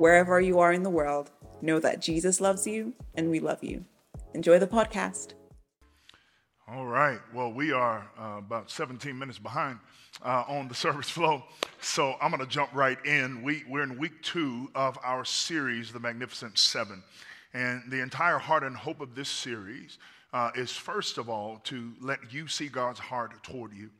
Wherever you are in the world, know that Jesus loves you and we love you. Enjoy the podcast. All right. Well, we are uh, about 17 minutes behind uh, on the service flow. So I'm going to jump right in. We, we're in week two of our series, The Magnificent Seven. And the entire heart and hope of this series uh, is, first of all, to let you see God's heart toward you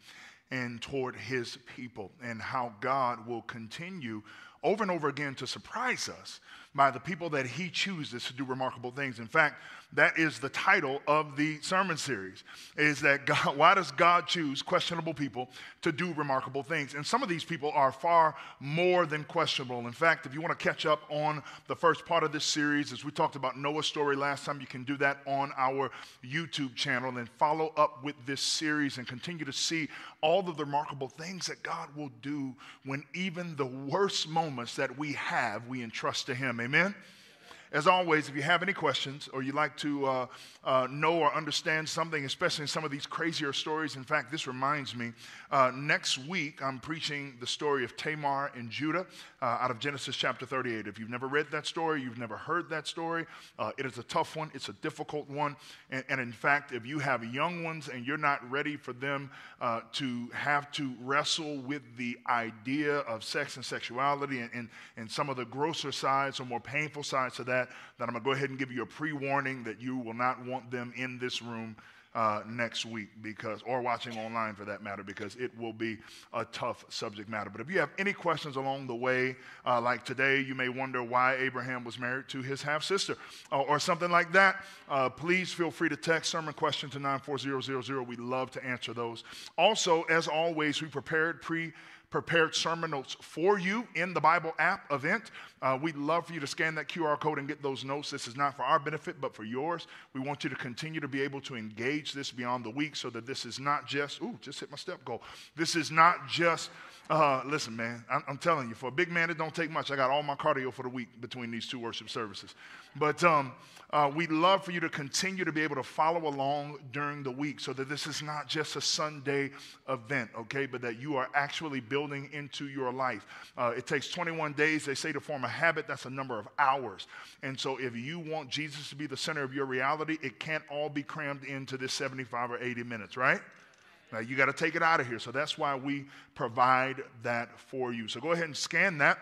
and toward his people and how God will continue over and over again to surprise us by the people that he chooses to do remarkable things. In fact, that is the title of the sermon series is that God, why does God choose questionable people to do remarkable things? And some of these people are far more than questionable. In fact, if you want to catch up on the first part of this series, as we talked about Noah's story last time, you can do that on our YouTube channel and then follow up with this series and continue to see all of the remarkable things that God will do when even the worst moments that we have, we entrust to Him. Amen? As always, if you have any questions or you'd like to uh, uh, know or understand something, especially in some of these crazier stories, in fact, this reminds me. Uh, next week, I'm preaching the story of Tamar and Judah uh, out of Genesis chapter 38. If you've never read that story, you've never heard that story, uh, it is a tough one, it's a difficult one. And, and, in fact, if you have young ones and you're not ready for them uh, to have to wrestle with the idea of sex and sexuality and, and, and some of the grosser sides or more painful sides of that, that, I'm going to go ahead and give you a pre warning that you will not want them in this room uh, next week because, or watching online for that matter, because it will be a tough subject matter. But if you have any questions along the way, uh, like today, you may wonder why Abraham was married to his half sister uh, or something like that, uh, please feel free to text sermon question to 94000. We love to answer those. Also, as always, we prepared pre prepared sermon notes for you in the Bible app event. Uh, we'd love for you to scan that QR code and get those notes. This is not for our benefit, but for yours. We want you to continue to be able to engage this beyond the week so that this is not just, ooh, just hit my step goal. This is not just, uh, listen, man, I'm, I'm, telling you, for a big man, it don't take much. I got all my cardio for the week between these two worship services. But um, uh, we'd love for you to continue to be able to follow along during the week so that this is not just a Sunday event, okay, but that you are actually building into your life. Uh, it takes 21 days, they say, to form a habit. That's a number of hours. And so if you want Jesus to be the center of your reality, it can't all be crammed into this 75 or 80 minutes, right? Now, you got to take it out of here. So that's why we provide that for you. So go ahead and scan that.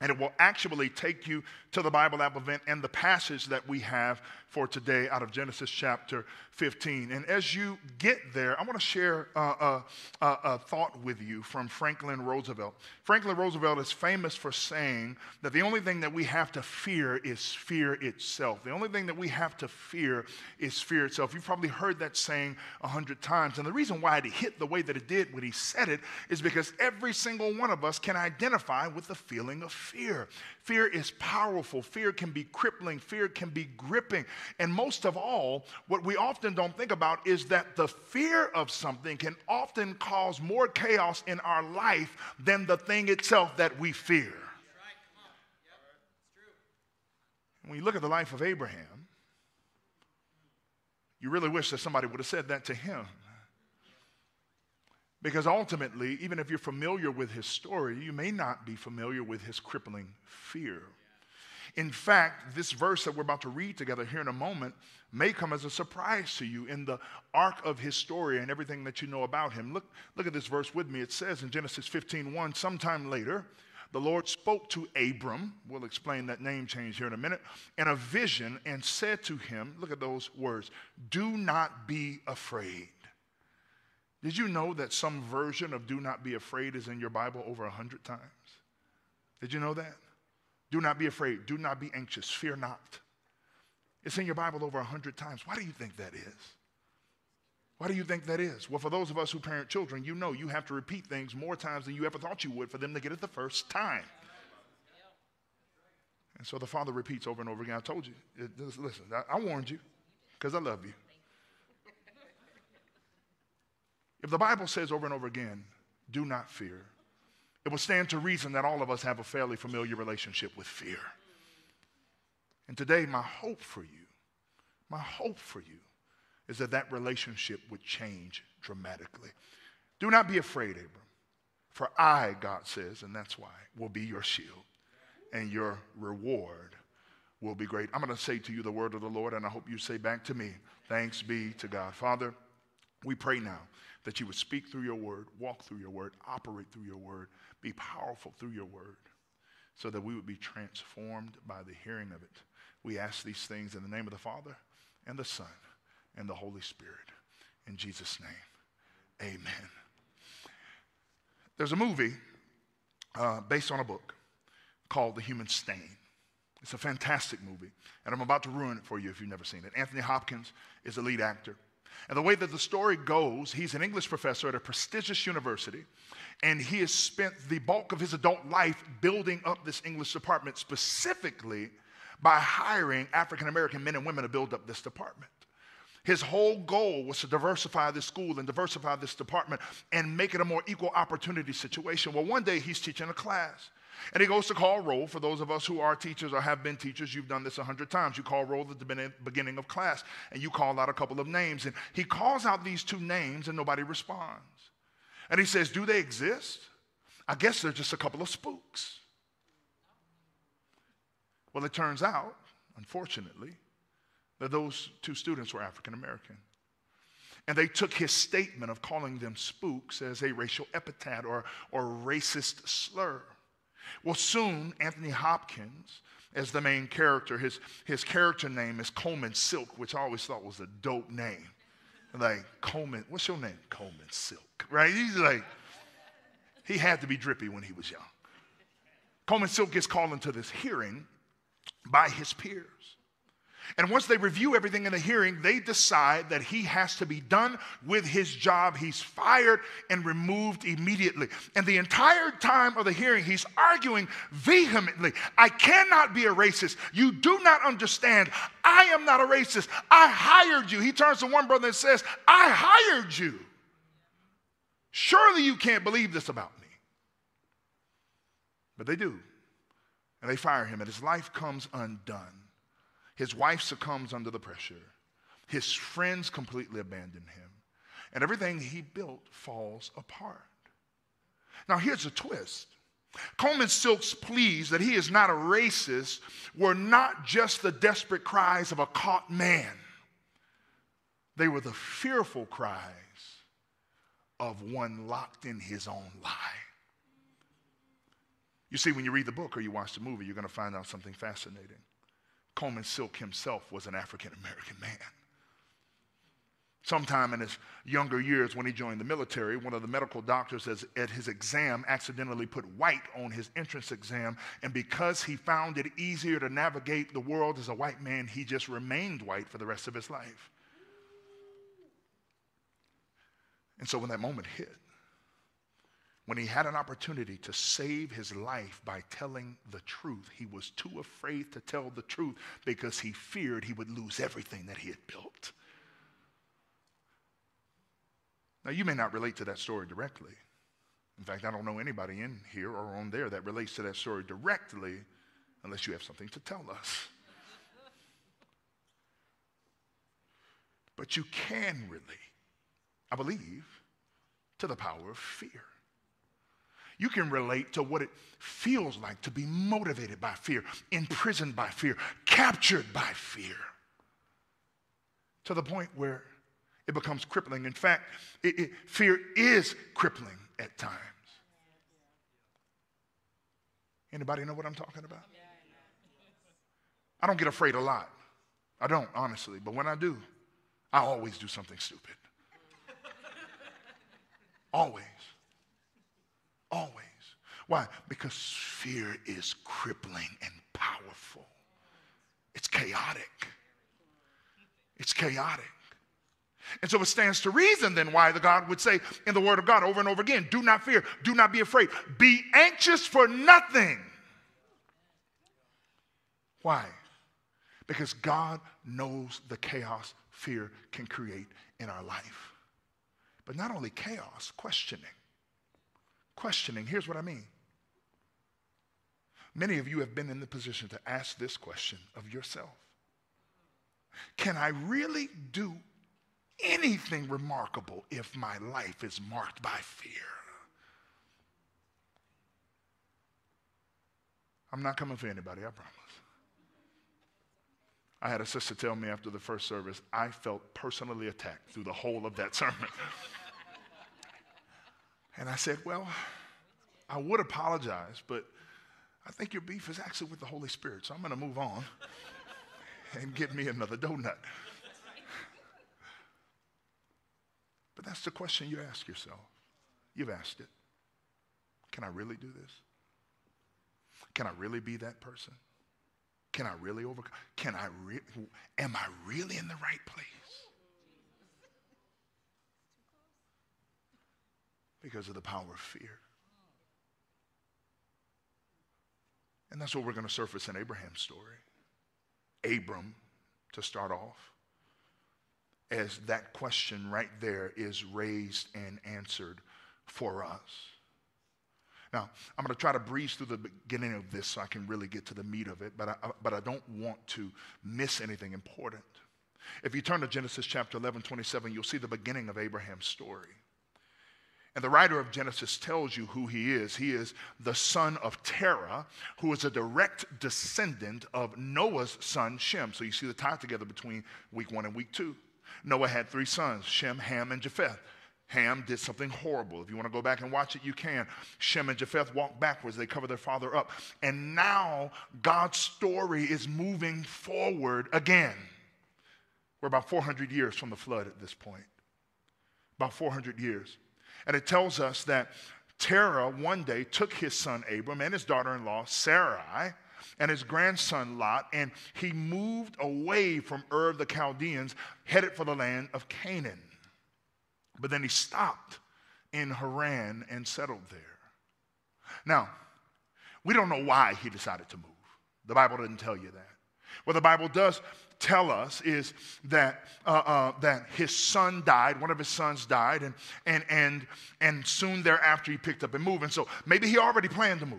And it will actually take you to the Bible app event and the passage that we have for today out of Genesis chapter 15. And as you get there, I want to share a, a, a, thought with you from Franklin Roosevelt. Franklin Roosevelt is famous for saying that the only thing that we have to fear is fear itself. The only thing that we have to fear is fear itself. You've probably heard that saying a hundred times. And the reason why it hit the way that it did when he said it is because every single one of us can identify with the feeling of fear. Fear is powerful, fear can be crippling, fear can be gripping. And most of all, what we often don't think about is that the fear of something can often cause more chaos in our life than the thing itself that we fear. When you look at the life of Abraham, you really wish that somebody would have said that to him. Because ultimately, even if you're familiar with his story, you may not be familiar with his crippling fear. In fact, this verse that we're about to read together here in a moment may come as a surprise to you in the arc of his story and everything that you know about him. Look, look at this verse with me. It says in Genesis 15 1, sometime later, the Lord spoke to Abram, we'll explain that name change here in a minute, in a vision and said to him, look at those words, do not be afraid. Did you know that some version of do not be afraid is in your Bible over a hundred times? Did you know that? Do not be afraid. Do not be anxious. Fear not. It's in your Bible over a hundred times. Why do you think that is? Why do you think that is? Well, for those of us who parent children, you know you have to repeat things more times than you ever thought you would for them to get it the first time. And so the father repeats over and over again I told you, listen, I warned you because I love you. If the Bible says over and over again, do not fear, it will stand to reason that all of us have a fairly familiar relationship with fear. And today, my hope for you, my hope for you is that that relationship would change dramatically. Do not be afraid, Abram, for I, God says, and that's why, will be your shield, and your reward will be great. I'm going to say to you the word of the Lord, and I hope you say back to me, thanks be to God. Father, we pray now that you would speak through your word, walk through your word, operate through your word, be powerful through your word, so that we would be transformed by the hearing of it. We ask these things in the name of the Father and the Son and the Holy Spirit. In Jesus' name, amen. There's a movie uh, based on a book called The Human Stain. It's a fantastic movie, and I'm about to ruin it for you if you've never seen it. Anthony Hopkins is the lead actor. And the way that the story goes, he's an English professor at a prestigious university, and he has spent the bulk of his adult life building up this English department specifically by hiring African American men and women to build up this department. His whole goal was to diversify this school and diversify this department and make it a more equal opportunity situation. Well, one day he's teaching a class. And he goes to call roll. For those of us who are teachers or have been teachers, you've done this a hundred times. You call roll at the beginning of class and you call out a couple of names. And he calls out these two names and nobody responds. And he says, Do they exist? I guess they're just a couple of spooks. Well, it turns out, unfortunately, that those two students were African American. And they took his statement of calling them spooks as a racial epithet or, or racist slur. Well, soon, Anthony Hopkins, as the main character, his, his character name is Coleman Silk, which I always thought was a dope name. Like, Coleman, what's your name? Coleman Silk, right? He's like, he had to be drippy when he was young. Coleman Silk gets called into this hearing by his peers. And once they review everything in the hearing, they decide that he has to be done with his job. He's fired and removed immediately. And the entire time of the hearing, he's arguing vehemently I cannot be a racist. You do not understand. I am not a racist. I hired you. He turns to one brother and says, I hired you. Surely you can't believe this about me. But they do. And they fire him, and his life comes undone. His wife succumbs under the pressure. His friends completely abandon him. And everything he built falls apart. Now, here's a twist. Coleman Silk's pleas that he is not a racist were not just the desperate cries of a caught man, they were the fearful cries of one locked in his own lie. You see, when you read the book or you watch the movie, you're going to find out something fascinating. Coleman Silk himself was an African American man. Sometime in his younger years, when he joined the military, one of the medical doctors at his exam accidentally put white on his entrance exam. And because he found it easier to navigate the world as a white man, he just remained white for the rest of his life. And so when that moment hit, when he had an opportunity to save his life by telling the truth, he was too afraid to tell the truth because he feared he would lose everything that he had built. Now, you may not relate to that story directly. In fact, I don't know anybody in here or on there that relates to that story directly unless you have something to tell us. But you can relate, I believe, to the power of fear. You can relate to what it feels like to be motivated by fear, imprisoned by fear, captured by fear, to the point where it becomes crippling. In fact, it, it, fear is crippling at times. Anybody know what I'm talking about? I don't get afraid a lot. I don't, honestly. But when I do, I always do something stupid. always. Always. Why? Because fear is crippling and powerful. It's chaotic. It's chaotic. And so it stands to reason then why the God would say in the Word of God over and over again do not fear, do not be afraid, be anxious for nothing. Why? Because God knows the chaos fear can create in our life. But not only chaos, questioning. Questioning, here's what I mean. Many of you have been in the position to ask this question of yourself Can I really do anything remarkable if my life is marked by fear? I'm not coming for anybody, I promise. I had a sister tell me after the first service, I felt personally attacked through the whole of that sermon. And I said, Well, I would apologize, but I think your beef is actually with the Holy Spirit, so I'm going to move on and get me another donut. But that's the question you ask yourself. You've asked it. Can I really do this? Can I really be that person? Can I really overcome? Can I re- am I really in the right place? Because of the power of fear. And that's what we're going to surface in Abraham's story. Abram, to start off, as that question right there is raised and answered for us. Now, I'm going to try to breeze through the beginning of this so I can really get to the meat of it, but I, uh, but I don't want to miss anything important. If you turn to Genesis chapter 11, 27, you'll see the beginning of Abraham's story. And the writer of Genesis tells you who he is. He is the son of Terah, who is a direct descendant of Noah's son Shem. So you see the tie together between week one and week two. Noah had three sons Shem, Ham, and Japheth. Ham did something horrible. If you want to go back and watch it, you can. Shem and Japheth walk backwards, they cover their father up. And now God's story is moving forward again. We're about 400 years from the flood at this point. About 400 years. And it tells us that Terah one day took his son Abram and his daughter in law Sarai and his grandson Lot, and he moved away from Ur of the Chaldeans, headed for the land of Canaan. But then he stopped in Haran and settled there. Now, we don't know why he decided to move. The Bible doesn't tell you that. What the Bible does tell us is that, uh, uh, that his son died, one of his sons died, and, and, and, and soon thereafter he picked up and moved. And so maybe he already planned to move.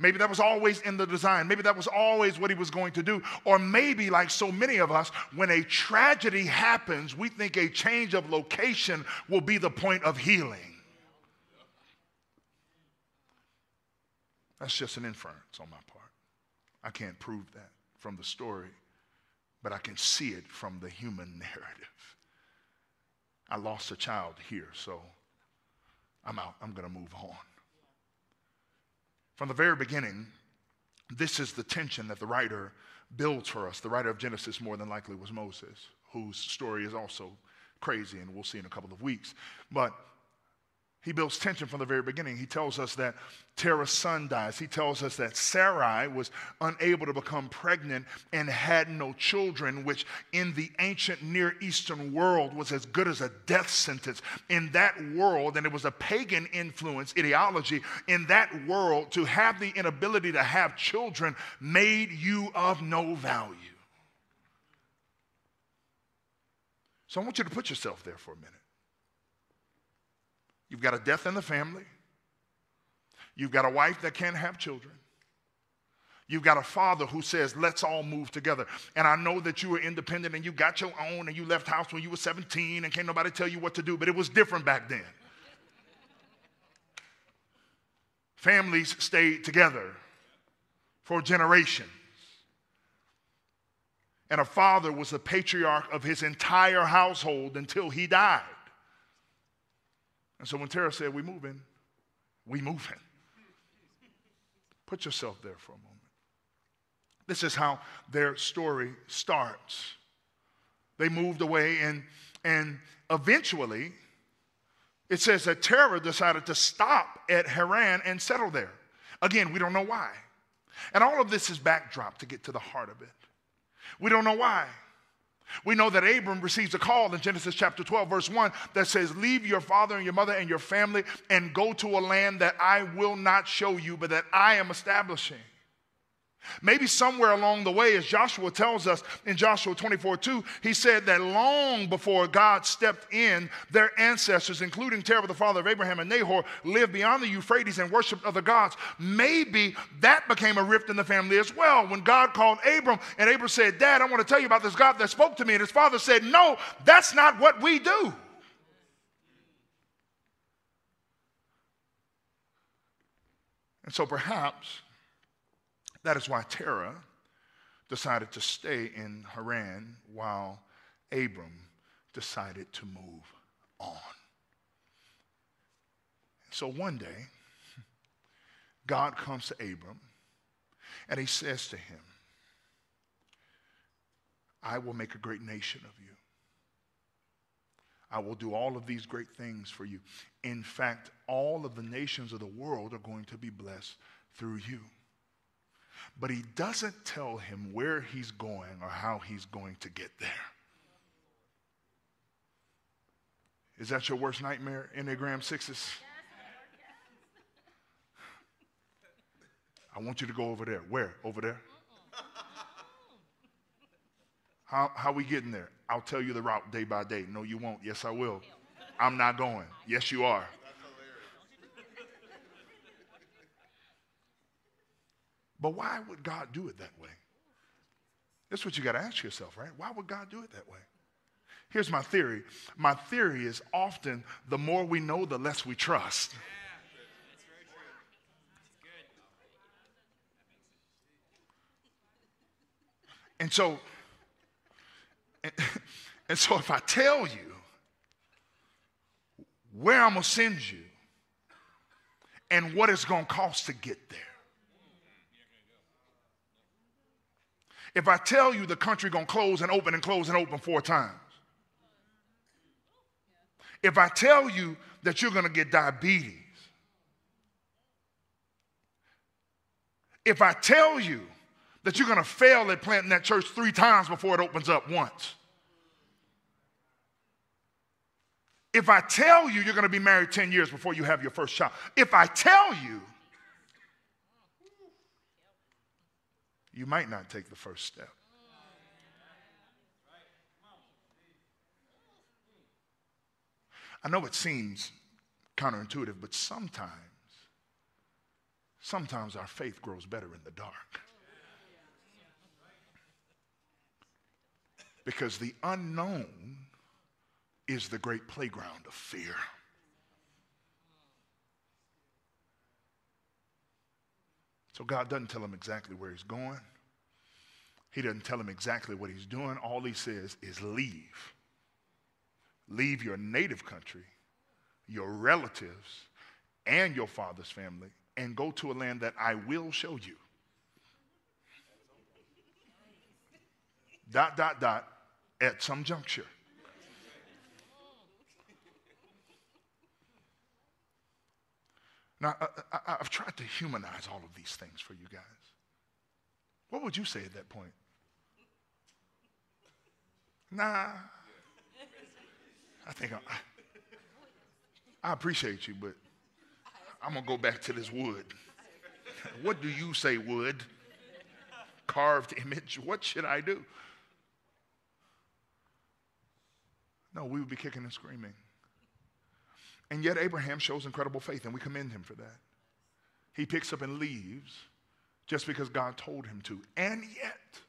Maybe that was always in the design. Maybe that was always what he was going to do. Or maybe, like so many of us, when a tragedy happens, we think a change of location will be the point of healing. That's just an inference on my part. I can't prove that from the story, but I can see it from the human narrative. I lost a child here, so I'm out. I'm going to move on. From the very beginning, this is the tension that the writer builds for us. The writer of Genesis, more than likely, was Moses, whose story is also crazy, and we'll see in a couple of weeks. But he builds tension from the very beginning. He tells us that Terah's son dies. He tells us that Sarai was unable to become pregnant and had no children, which in the ancient Near Eastern world was as good as a death sentence. In that world, and it was a pagan influence ideology, in that world, to have the inability to have children made you of no value. So I want you to put yourself there for a minute. You've got a death in the family. You've got a wife that can't have children. You've got a father who says, let's all move together. And I know that you were independent and you got your own and you left house when you were 17 and can't nobody tell you what to do, but it was different back then. Families stayed together for generations. And a father was the patriarch of his entire household until he died. And so when Terah said, We moving, we moving. Put yourself there for a moment. This is how their story starts. They moved away, and, and eventually, it says that Terah decided to stop at Haran and settle there. Again, we don't know why. And all of this is backdrop to get to the heart of it. We don't know why. We know that Abram receives a call in Genesis chapter 12, verse 1, that says, Leave your father and your mother and your family and go to a land that I will not show you, but that I am establishing. Maybe somewhere along the way, as Joshua tells us in Joshua 24 2, he said that long before God stepped in, their ancestors, including Terah, the father of Abraham and Nahor, lived beyond the Euphrates and worshiped other gods. Maybe that became a rift in the family as well. When God called Abram, and Abram said, Dad, I want to tell you about this God that spoke to me. And his father said, No, that's not what we do. And so perhaps that is why Terah decided to stay in Haran while Abram decided to move on. So one day, God comes to Abram and he says to him, I will make a great nation of you. I will do all of these great things for you. In fact, all of the nations of the world are going to be blessed through you but he doesn't tell him where he's going or how he's going to get there. Is that your worst nightmare, Enneagram sixes? I want you to go over there. Where? Over there? How, how we getting there? I'll tell you the route day by day. No, you won't. Yes, I will. I'm not going. Yes, you are. But why would God do it that way? That's what you got to ask yourself, right? Why would God do it that way? Here's my theory. My theory is often the more we know, the less we trust. And so, and, and so if I tell you where I'm going to send you and what it's going to cost to get there, if I tell you the country gonna close and open and close and open four times? If I tell you that you're gonna get diabetes? If I tell you that you're gonna fail at planting that church three times before it opens up once? If I tell you you're gonna be married 10 years before you have your first child, if I tell you you might not take the first step. I know it seems counterintuitive, but sometimes, sometimes our faith grows better in the dark. Because the unknown is the great playground of fear. So God doesn't tell him exactly where he's going. He doesn't tell him exactly what he's doing. All he says is leave. Leave your native country, your relatives, and your father's family, and go to a land that I will show you. Dot, dot, dot, at some juncture. Now, I, have tried to humanize all of these things for you guys. What would you say at that point? Nah. I think I, I appreciate you, but I'm going to go back to this wood. what do you say, wood? Carved image? What should I do? No, we would be kicking and screaming. And yet, Abraham shows incredible faith, and we commend him for that. He picks up and leaves just because God told him to. And yet,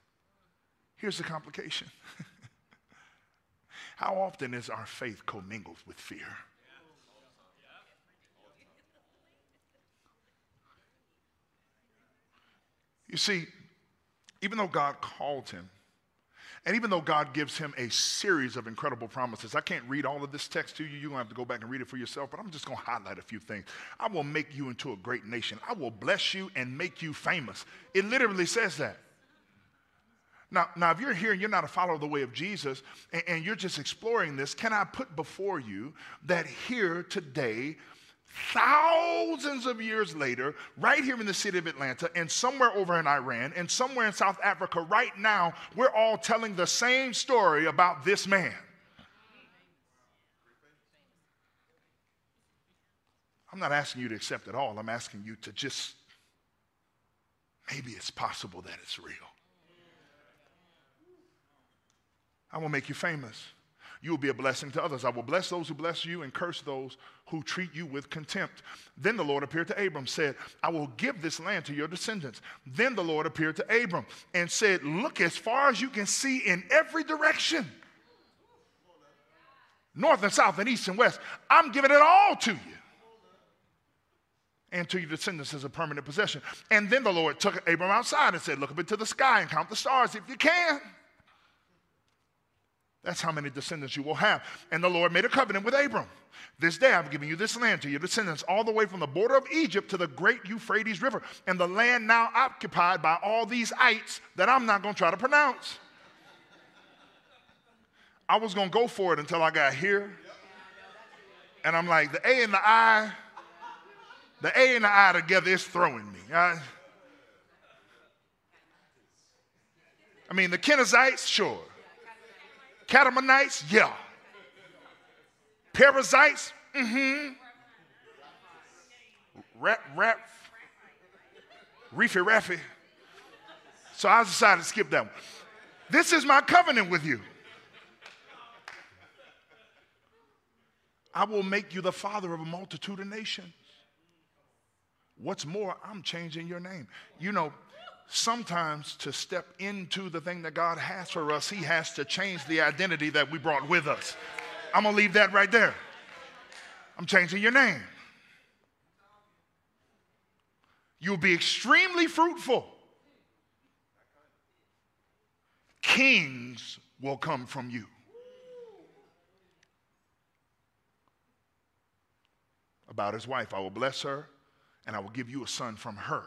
here's the complication how often is our faith commingled with fear? You see, even though God called him, and even though God gives him a series of incredible promises, I can't read all of this text to you. You're going to have to go back and read it for yourself, but I'm just going to highlight a few things. I will make you into a great nation. I will bless you and make you famous. It literally says that. Now, now if you're here and you're not a follower of the way of Jesus and, and you're just exploring this, can I put before you that here today, thousands of years later, right here in the city of Atlanta, and somewhere over in Iran, and somewhere in South Africa, right now, we're all telling the same story about this man. I'm not asking you to accept it all. I'm asking you to just, maybe it's possible that it's real. I will make you famous. You will be a blessing to others. I will bless those who bless you and curse those who treat you with contempt. Then the Lord appeared to Abram, said, I will give this land to your descendants. Then the Lord appeared to Abram and said, Look as far as you can see in every direction north and south and east and west. I'm giving it all to you and to your descendants as a permanent possession. And then the Lord took Abram outside and said, Look up into the sky and count the stars if you can. That's how many descendants you will have. And the Lord made a covenant with Abram. This day I've given you this land to your descendants, all the way from the border of Egypt to the great Euphrates River, and the land now occupied by all these ites that I'm not going to try to pronounce. I was going to go for it until I got here. And I'm like, the A and the I, the A and the I together is throwing me. I, I mean, the Kenizzites, sure. Catamanites, yeah. Parasites, mm-hmm. Rap, rap, reefy, raffy. So I decided to skip that one. This is my covenant with you. I will make you the father of a multitude of nations. What's more, I'm changing your name. You know, sometimes to step into the thing that God has for us, He has to change the identity that we brought with us. I'm going to leave that right there. I'm changing your name. You'll be extremely fruitful. Kings will come from you. About his wife, I will bless her and I will give you a son from her.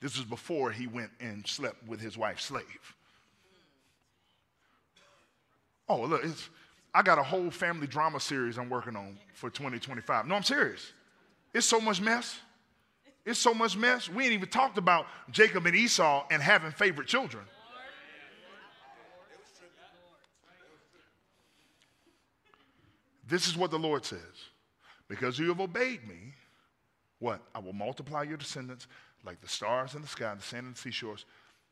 This was before he went and slept with his wife's slave. Oh, look, I got a whole family drama series I'm working on for 2025. No, I'm serious. It's so much mess. It's so much mess. We ain't even talked about Jacob and Esau and having favorite children. This is what the Lord says. Because you have obeyed me, what? I will multiply your descendants like the stars in the sky, the sand and the seashores.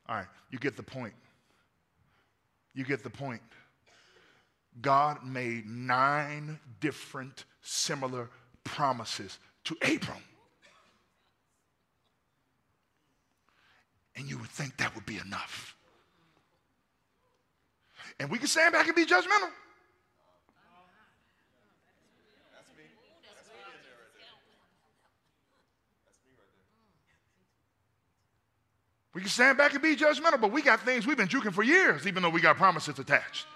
All right, you get the point. You get the point. God made nine different similar promises to Abram. And you would think that would be enough. And we can stand back and be judgmental. We can stand back and be judgmental, but we got things we've been juking for years, even though we got promises attached.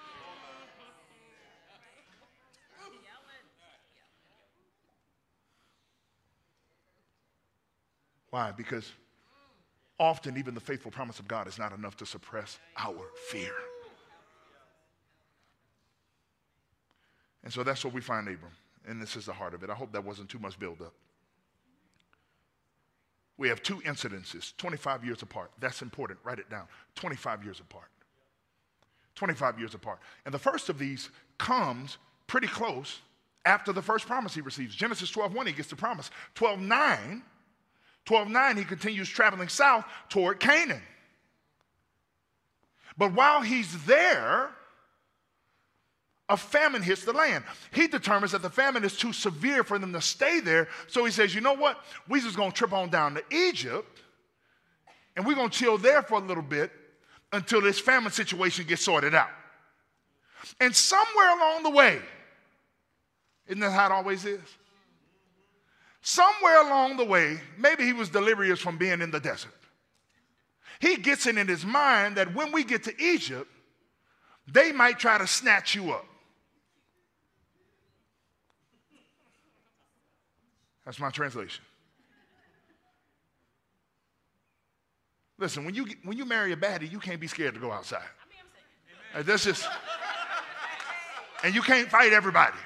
Why? Because often even the faithful promise of God is not enough to suppress our fear. And so that's what we find Abram. And this is the heart of it. I hope that wasn't too much buildup we have two incidences 25 years apart. That's important. Write it down. 25 years apart. 25 years apart. And the first of these comes pretty close after the first promise he receives. Genesis 12 1, he gets the promise. 12 9, 12 9, he continues traveling south toward Canaan. But while he's there, a famine hits the land. He determines that the famine is too severe for them to stay there. So he says, you know what? We're just gonna trip on down to Egypt and we're gonna chill there for a little bit until this famine situation gets sorted out. And somewhere along the way, isn't that how it always is? Somewhere along the way, maybe he was delirious from being in the desert. He gets it in his mind that when we get to Egypt, they might try to snatch you up. That's my translation. Listen, when you, when you marry a baddie, you can't be scared to go outside. I that's just, and you can't fight everybody.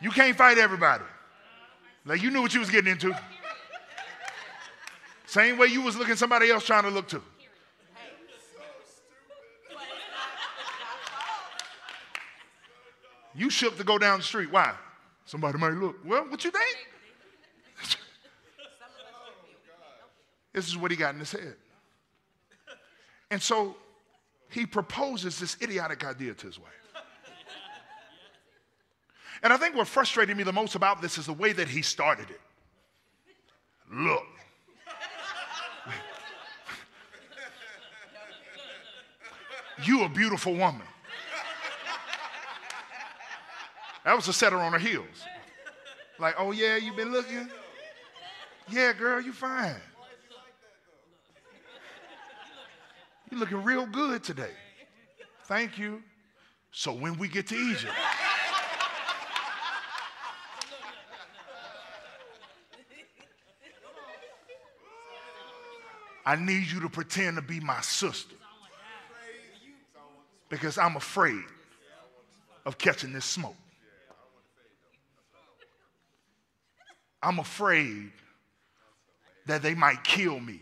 You can't fight everybody. Like you knew what you was getting into. Same way you was looking somebody else trying to look to. You shook to go down the street. Why? Somebody might look. Well, what you think? This is what he got in his head. And so he proposes this idiotic idea to his wife. And I think what frustrated me the most about this is the way that he started it. Look. you a beautiful woman. That was to set her on her heels. Like, oh yeah, you been looking? Yeah, girl, you fine. You looking real good today. Thank you. So when we get to Egypt, I need you to pretend to be my sister because I'm afraid of catching this smoke. I'm afraid that they might kill me.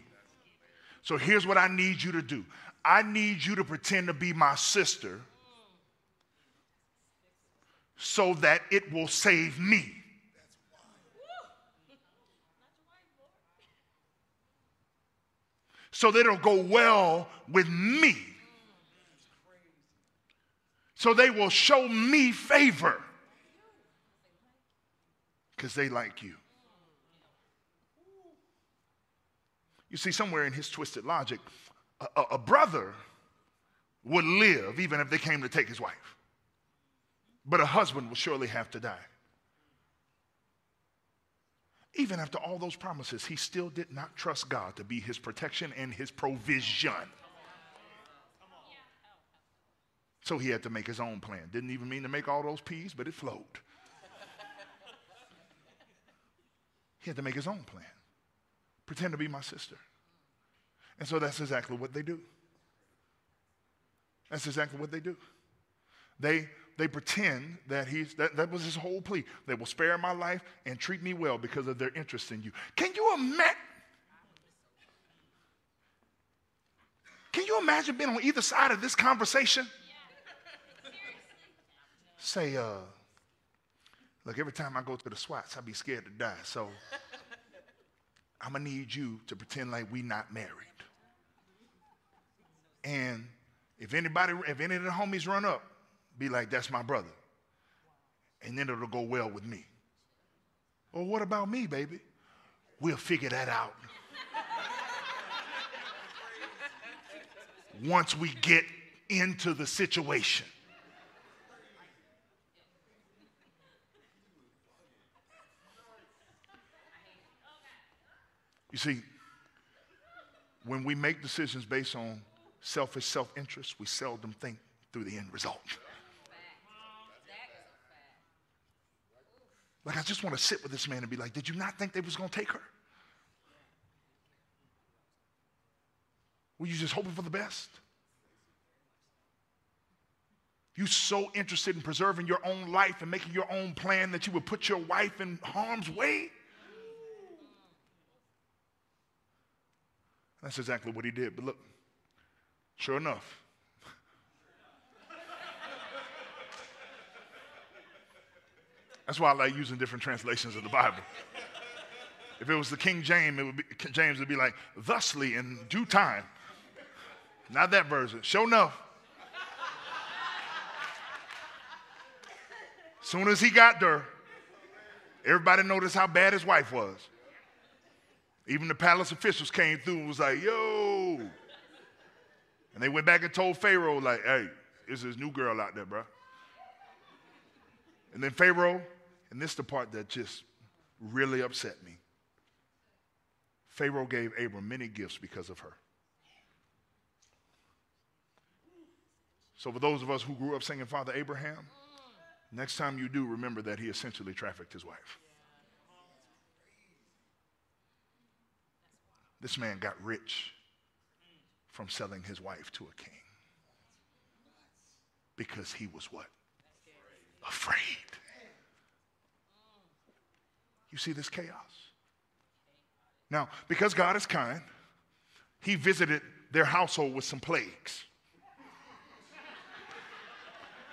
So here's what I need you to do I need you to pretend to be my sister so that it will save me. So that it'll go well with me. So they will show me favor because they like you. You see, somewhere in his twisted logic, a, a, brother would live even if they came to take his wife. But a husband will surely have to die. Even after all those promises, he still did not trust God to be his protection and his provision. So he had to make his own plan. Didn't even mean to make all those peas, but it flowed. he had to make his own plan pretend to be my sister. And so that's exactly what they do. That's exactly what they do. They, they pretend that he's, that, that was his whole plea. They will spare my life and treat me well because of their interest in you. Can you imagine? Can you imagine being on either side of this conversation? Say, uh, look, every time I go to the SWATs, I'd be scared to die. So I'm gonna need you to pretend like we not married. And if anybody, if any of the homies run up, be like, that's my brother. And then it'll go well with me. Well, what about me, baby? We'll figure that out. Once we get into the situation. You see, when we make decisions based on selfish self interest, we seldom think through the end result. Like, I just want to sit with this man and be like, Did you not think they was going to take her? Were you just hoping for the best? You so interested in preserving your own life and making your own plan that you would put your wife in harm's way? That's exactly what he did. But look, sure enough, That's why I like using different translations of the Bible. If it was the King James, it would be, James would be like, thusly in due time. Not that version. Show enough. Soon as he got there, everybody noticed how bad his wife was. Even the palace officials came through and was like, yo. And they went back and told Pharaoh, like, hey, there's this new girl out there, bro. And then Pharaoh, and this is the part that just really upset me. Pharaoh gave Abram many gifts because of her. So, for those of us who grew up singing Father Abraham, next time you do, remember that he essentially trafficked his wife. This man got rich from selling his wife to a king because he was what? Afraid. You see this chaos? Now, because God is kind, he visited their household with some plagues.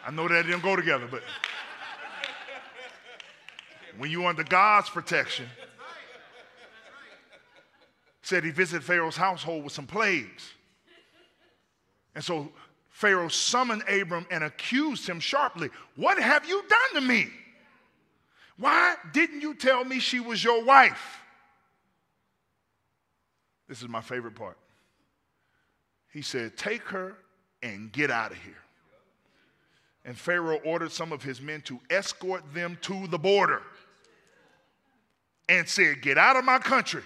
I know that didn't go together, but when you're under God's protection, said he visited Pharaoh's household with some plagues. And so Pharaoh summoned Abram and accused him sharply. What have you done to me? Why didn't you tell me she was your wife? This is my favorite part. He said, Take her and get out of here. And Pharaoh ordered some of his men to escort them to the border and said, Get out of my country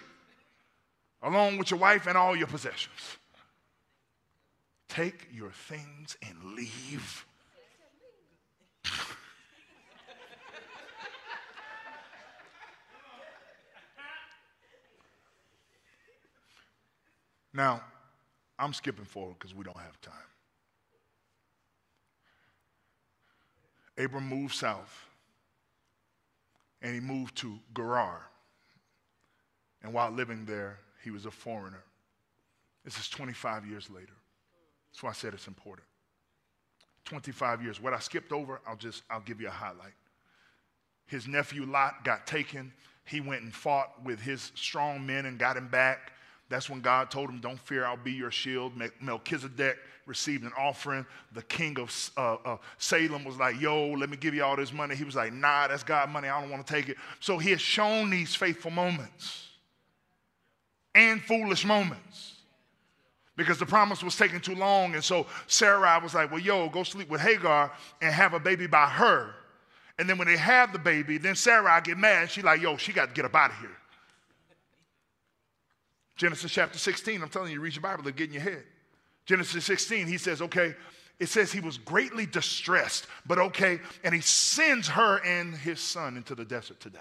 along with your wife and all your possessions. Take your things and leave. now, I'm skipping forward because we don't have time. Abram moved south and he moved to Gerar. And while living there, he was a foreigner. This is 25 years later. That's why I said it's important. 25 years. What I skipped over, I'll just I'll give you a highlight. His nephew Lot got taken. He went and fought with his strong men and got him back. That's when God told him, Don't fear, I'll be your shield. Melchizedek received an offering. The king of uh, uh, Salem was like, Yo, let me give you all this money. He was like, Nah, that's God money. I don't want to take it. So he has shown these faithful moments and foolish moments because the promise was taking too long. And so Sarai was like, Well, yo, go sleep with Hagar and have a baby by her. And then when they have the baby, then Sarai get mad. She's like, Yo, she got to get up out of here. Genesis chapter 16, I'm telling you, read your Bible, they'll get in your head. Genesis 16, he says, okay, it says he was greatly distressed, but okay, and he sends her and his son into the desert to die.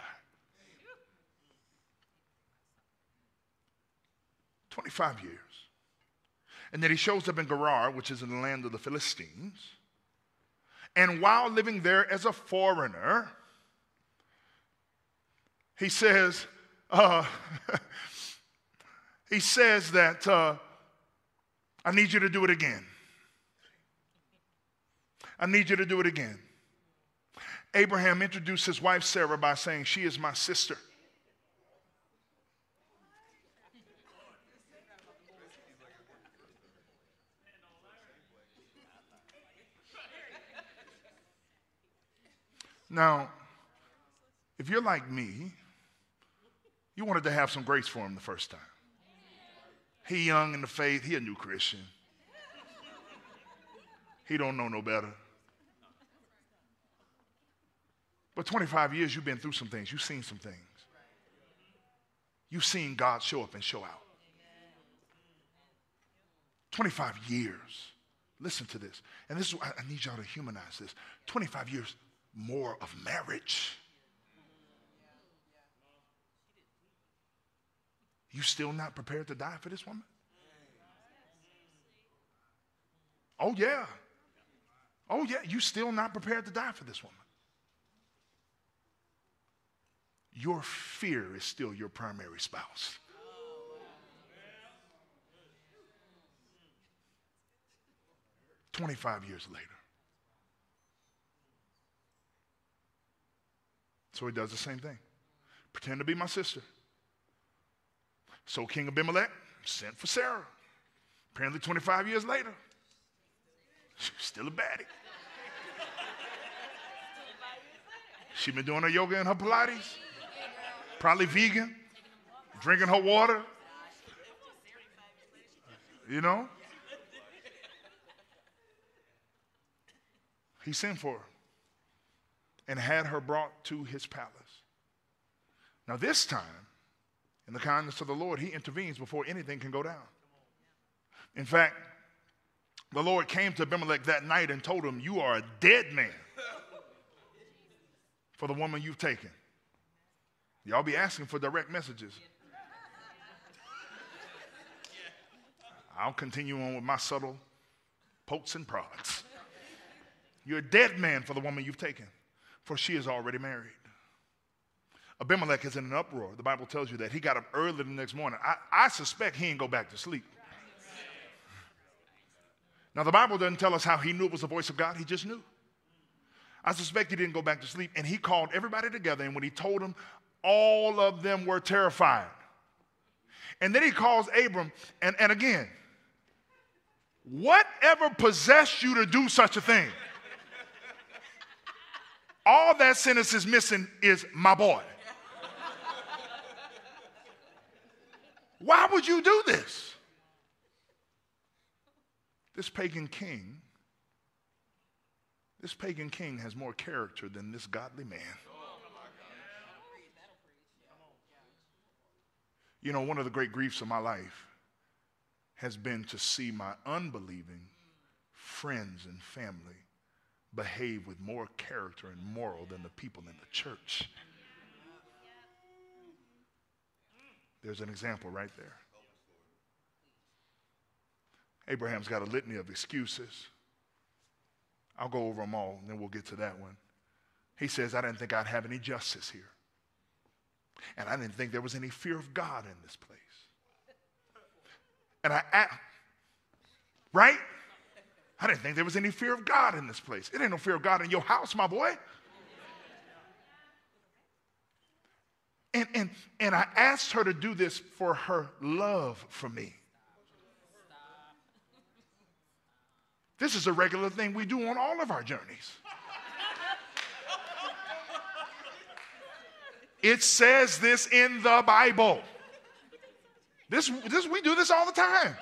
25 years. And then he shows up in Gerar, which is in the land of the Philistines. And while living there as a foreigner, he says, uh, he says that uh, I need you to do it again. I need you to do it again. Abraham introduced his wife Sarah by saying, She is my sister. Now, if you're like me, you wanted to have some grace for him the first time. He young in the faith. He a new Christian. He don't know no better. But 25 years, you've been through some things. You've seen some things. You've seen God show up and show out. 25 years. Listen to this. And this is I need y'all to humanize this. 25 years more of marriage. You still not prepared to die for this woman? Oh, yeah. Oh, yeah. You still not prepared to die for this woman? Your fear is still your primary spouse. Twenty-five years later. So he does the same thing. Pretend to be my sister. So King Abimelech sent for Sarah. Apparently, 25 years later, she's still a baddie. She been doing her yoga and her Pilates. Probably vegan. Drinking her water. You know? He sent for her and had her brought to his palace. Now, this time, in the kindness of the Lord, he intervenes before anything can go down. In fact, the Lord came to Abimelech that night and told him, You are a dead man for the woman you've taken. Y'all be asking for direct messages. I'll continue on with my subtle pokes and prods. You're a dead man for the woman you've taken, for she is already married. Abimelech is in an uproar. The Bible tells you that. He got up early the next morning. I, I suspect he didn't go back to sleep. Now, the Bible doesn't tell us how he knew it was the voice of God, he just knew. I suspect he didn't go back to sleep, and he called everybody together, and when he told them, all of them were terrified. And then he calls Abram, and, and again, whatever possessed you to do such a thing? All that sentence is missing is my boy. Why would you do this? This pagan king, this pagan king has more character than this godly man. You know, one of the great griefs of my life has been to see my unbelieving friends and family behave with more character and moral than the people in the church. There's an example right there. Abraham's got a litany of excuses. I'll go over them all, and then we'll get to that one. He says, I didn't think I'd have any justice here. And I didn't think there was any fear of God in this place. And I, right? I didn't think there was any fear of God in this place. It ain't no fear of God in your house, my boy. And, and, and I asked her to do this for her love for me. This is a regular thing we do on all of our journeys. It says this in the Bible. This, this, we do this all the time.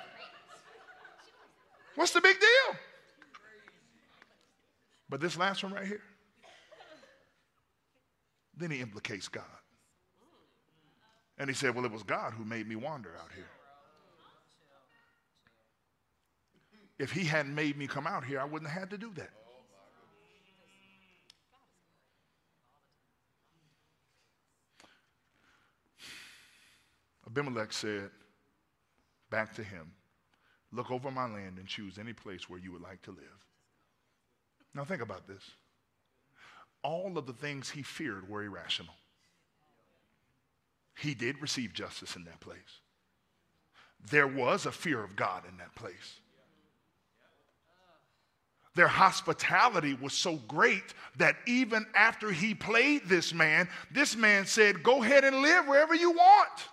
What's the big deal? But this last one right here, then he implicates God. And he said, Well, it was God who made me wander out here. If he hadn't made me come out here, I wouldn't have had to do that. Abimelech said back to him, Look over my land and choose any place where you would like to live. Now, think about this. All of the things he feared were irrational. He did receive justice in that place. There was a fear of God in that place. Their hospitality was so great that even after he played this man, this man said, Go ahead and live wherever you want.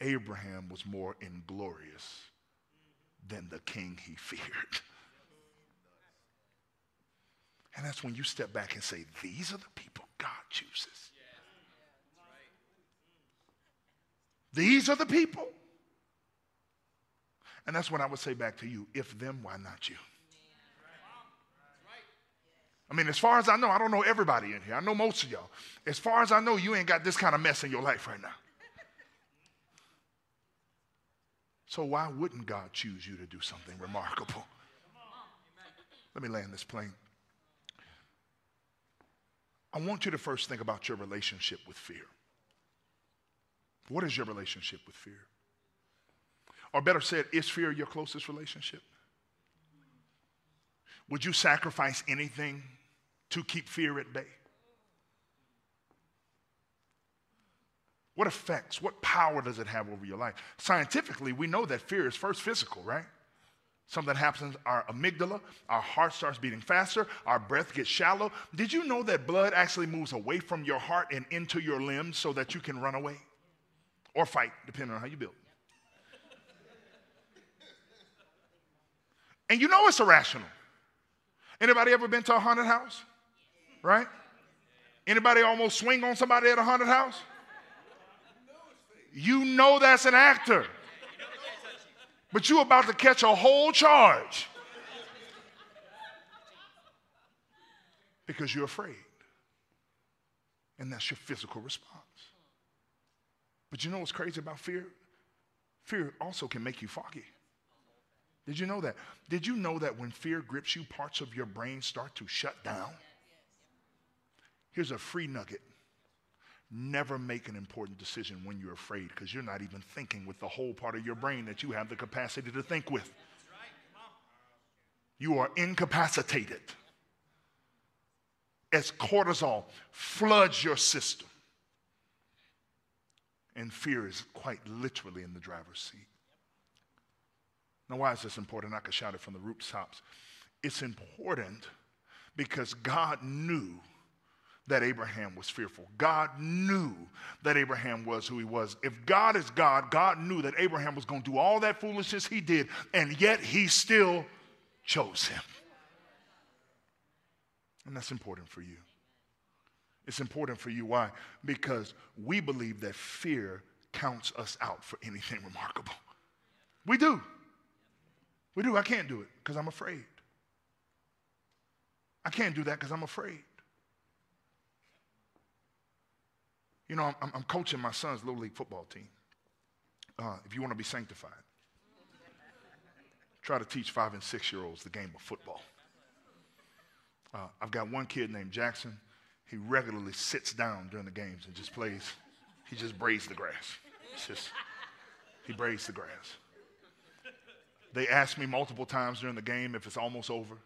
Abraham was more inglorious than the king he feared. And that's when you step back and say, These are the people God chooses. These are the people. And that's what I would say back to you, if them, why not you? I mean, as far as I know, I don't know everybody in here. I know most of y'all. As far as I know, you ain't got this kind of mess in your life right now. So why wouldn't God choose you to do something remarkable? Let me land this plane. I want you to first think about your relationship with fear. What is your relationship with fear? Or better said, is fear your closest relationship? Would you sacrifice anything to keep fear at bay? What effects, what power does it have over your life? Scientifically, we know that fear is first physical, right? Something happens, our amygdala, our heart starts beating faster, our breath gets shallow. Did you know that blood actually moves away from your heart and into your limbs so that you can run away or fight, depending on how you build? And you know it's irrational. Anybody ever been to a haunted house? Right? Anybody almost swing on somebody at a haunted house? You know that's an actor. But you're about to catch a whole charge because you're afraid. And that's your physical response. But you know what's crazy about fear? Fear also can make you foggy. Did you know that? Did you know that when fear grips you, parts of your brain start to shut down? Here's a free nugget Never make an important decision when you're afraid because you're not even thinking with the whole part of your brain that you have the capacity to think with. You are incapacitated as cortisol floods your system. And fear is quite literally in the driver's seat. Now, why is this important? I could shout it from the rooftops. It's important because God knew that Abraham was fearful. God knew that Abraham was who he was. If God is God, God knew that Abraham was going to do all that foolishness he did, and yet he still chose him. And that's important for you. It's important for you. Why? Because we believe that fear counts us out for anything remarkable. We do. We do. I can't do it because I'm afraid. I can't do that because I'm afraid. You know, I'm, I'm, coaching my son's little league football team. Uh, if you want to be sanctified, try to teach five and six year olds the game of football. Uh, I've got one kid named Jackson. He regularly sits down during the games and just plays. He just braids the grass. It's just, he braids the grass. They ask me multiple times during the game if it's almost over.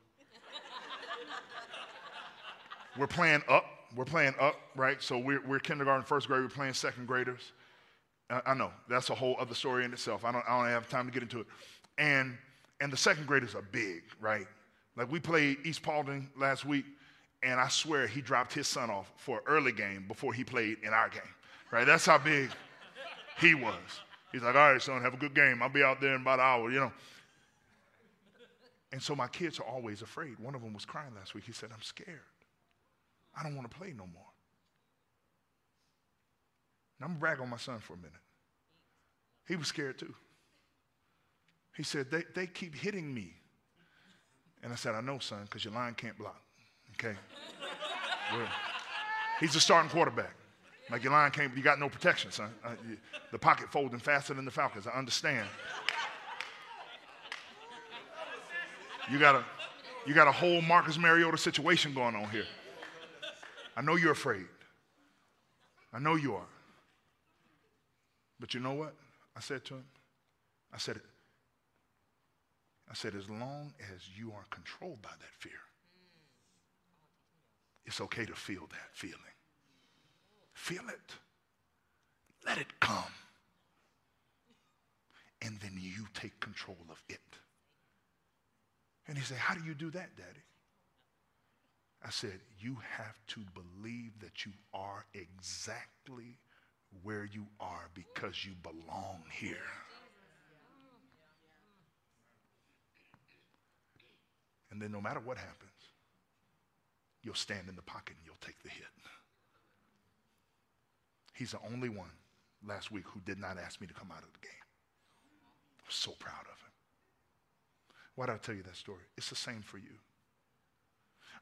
We're playing up. We're playing up, right? So we're, we're kindergarten, first grade. We're playing second graders. I, I know that's a whole other story in itself. I don't, I don't have time to get into it. And and the second graders are big, right? Like we played East Paulding last week, and I swear he dropped his son off for an early game before he played in our game, right? That's how big he was. He's like, all right, son, have a good game. I'll be out there in about an hour, you know. And so my kids are always afraid. One of them was crying last week. He said, I'm scared. I don't want to play no more. I'm going to brag on my son for a minute. He was scared too. He said, they, they keep hitting me. And I said, I know, son, because your line can't block. Okay? he's a starting quarterback. Like your line can't, you got no protection, son. Uh, you, the pocket folding faster than the Falcons. I understand. You got a, you got a whole Marcus Mariota situation going on here. I know you're afraid. I know you are. But you know what? I said to him, I said, I said, as long as you are controlled by that fear, it's okay to feel that feeling. Feel it. Let it come. And then you take control of it. And he said, How do you do that, Daddy? I said, You have to believe that you are exactly where you are because you belong here. And then no matter what happens, you'll stand in the pocket and you'll take the hit. He's the only one last week who did not ask me to come out of the game. I'm so proud of him. Why did I tell you that story? It's the same for you.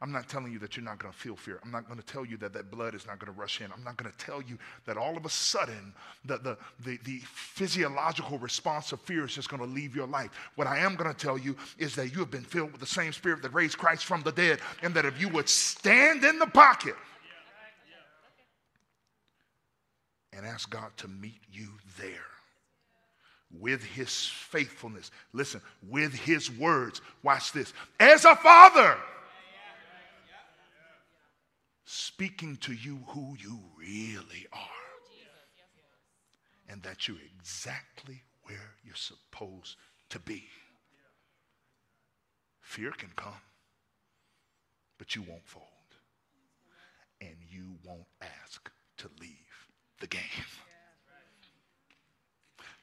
I'm not telling you that you're not going to feel fear. I'm not going to tell you that that blood is not going to rush in. I'm not going to tell you that all of a sudden the, the, the, the physiological response of fear is just going to leave your life. What I am going to tell you is that you have been filled with the same spirit that raised Christ from the dead, and that if you would stand in the pocket and ask God to meet you there with his faithfulness. Listen, with his words. Watch this. As a father speaking to you who you really are. And that you're exactly where you're supposed to be. Fear can come, but you won't fold. And you won't ask to leave the game.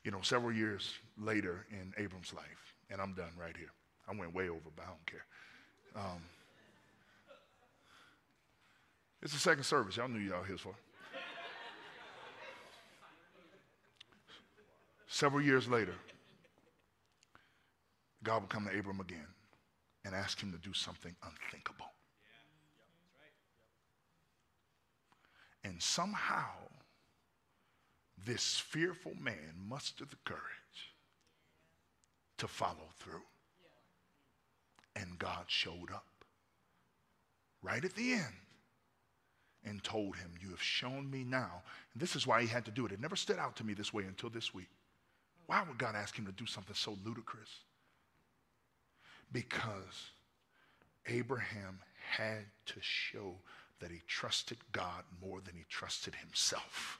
You know, several years later in Abram's life, and I'm done right here. I went way over, but I don't care. Um, it's the second service. Y'all knew y'all here for. Several years later, God would come to Abram again and ask him to do something unthinkable. And somehow, this fearful man mustered the courage to follow through. And God showed up right at the end and told him, You have shown me now. And this is why he had to do it. It never stood out to me this way until this week. Why would God ask him to do something so ludicrous? Because Abraham had to show that he trusted God more than he trusted himself,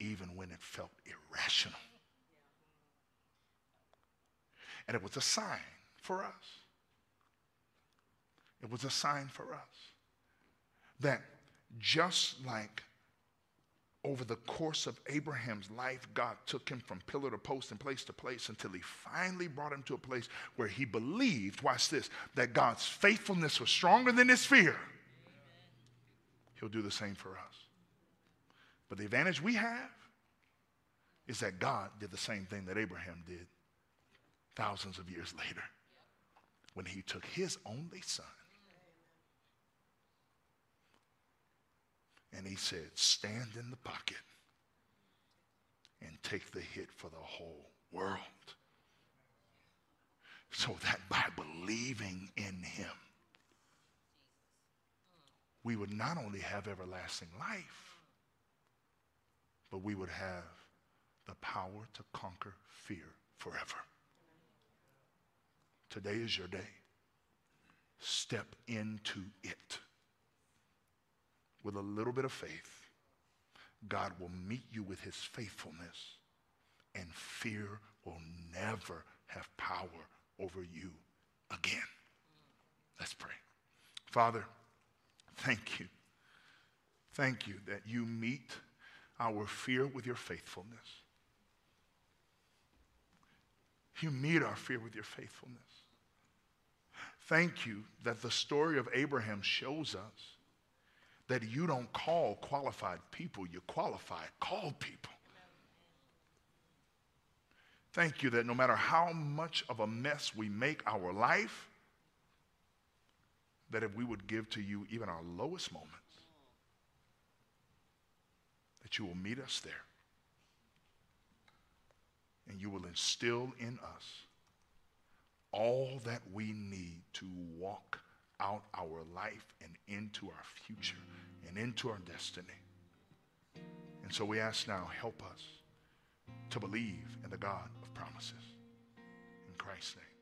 even when it felt irrational. And it was a sign for us. It was a sign for us. That just like over the course of Abraham's life, God took him from pillar to post and place to place until he finally brought him to a place where he believed, watch this, that God's faithfulness was stronger than his fear. He'll do the same for us. But the advantage we have is that God did the same thing that Abraham did thousands of years later when he took his only son and he said, Stand in the pocket and take the hit for the whole world. So that by believing in him, we would not only have everlasting life, but we would have the power to conquer fear forever. Today is your day. Step into it. With a little bit of faith, God will meet you with his faithfulness, and fear will never have power over you again. Let's pray. Father, thank you. Thank you that you meet our fear with your faithfulness. You meet our fear with your faithfulness. Thank you that the story of Abraham shows us that you don't call qualified people, you qualify called people. Thank you that no matter how much of a mess we make our life, that if we would give to you even our lowest moments, that you will meet us there and you will instill in us all that we need to walk out our life and into our future and into our destiny. And so we ask now, help us to believe in the God of promises. In Christ's name.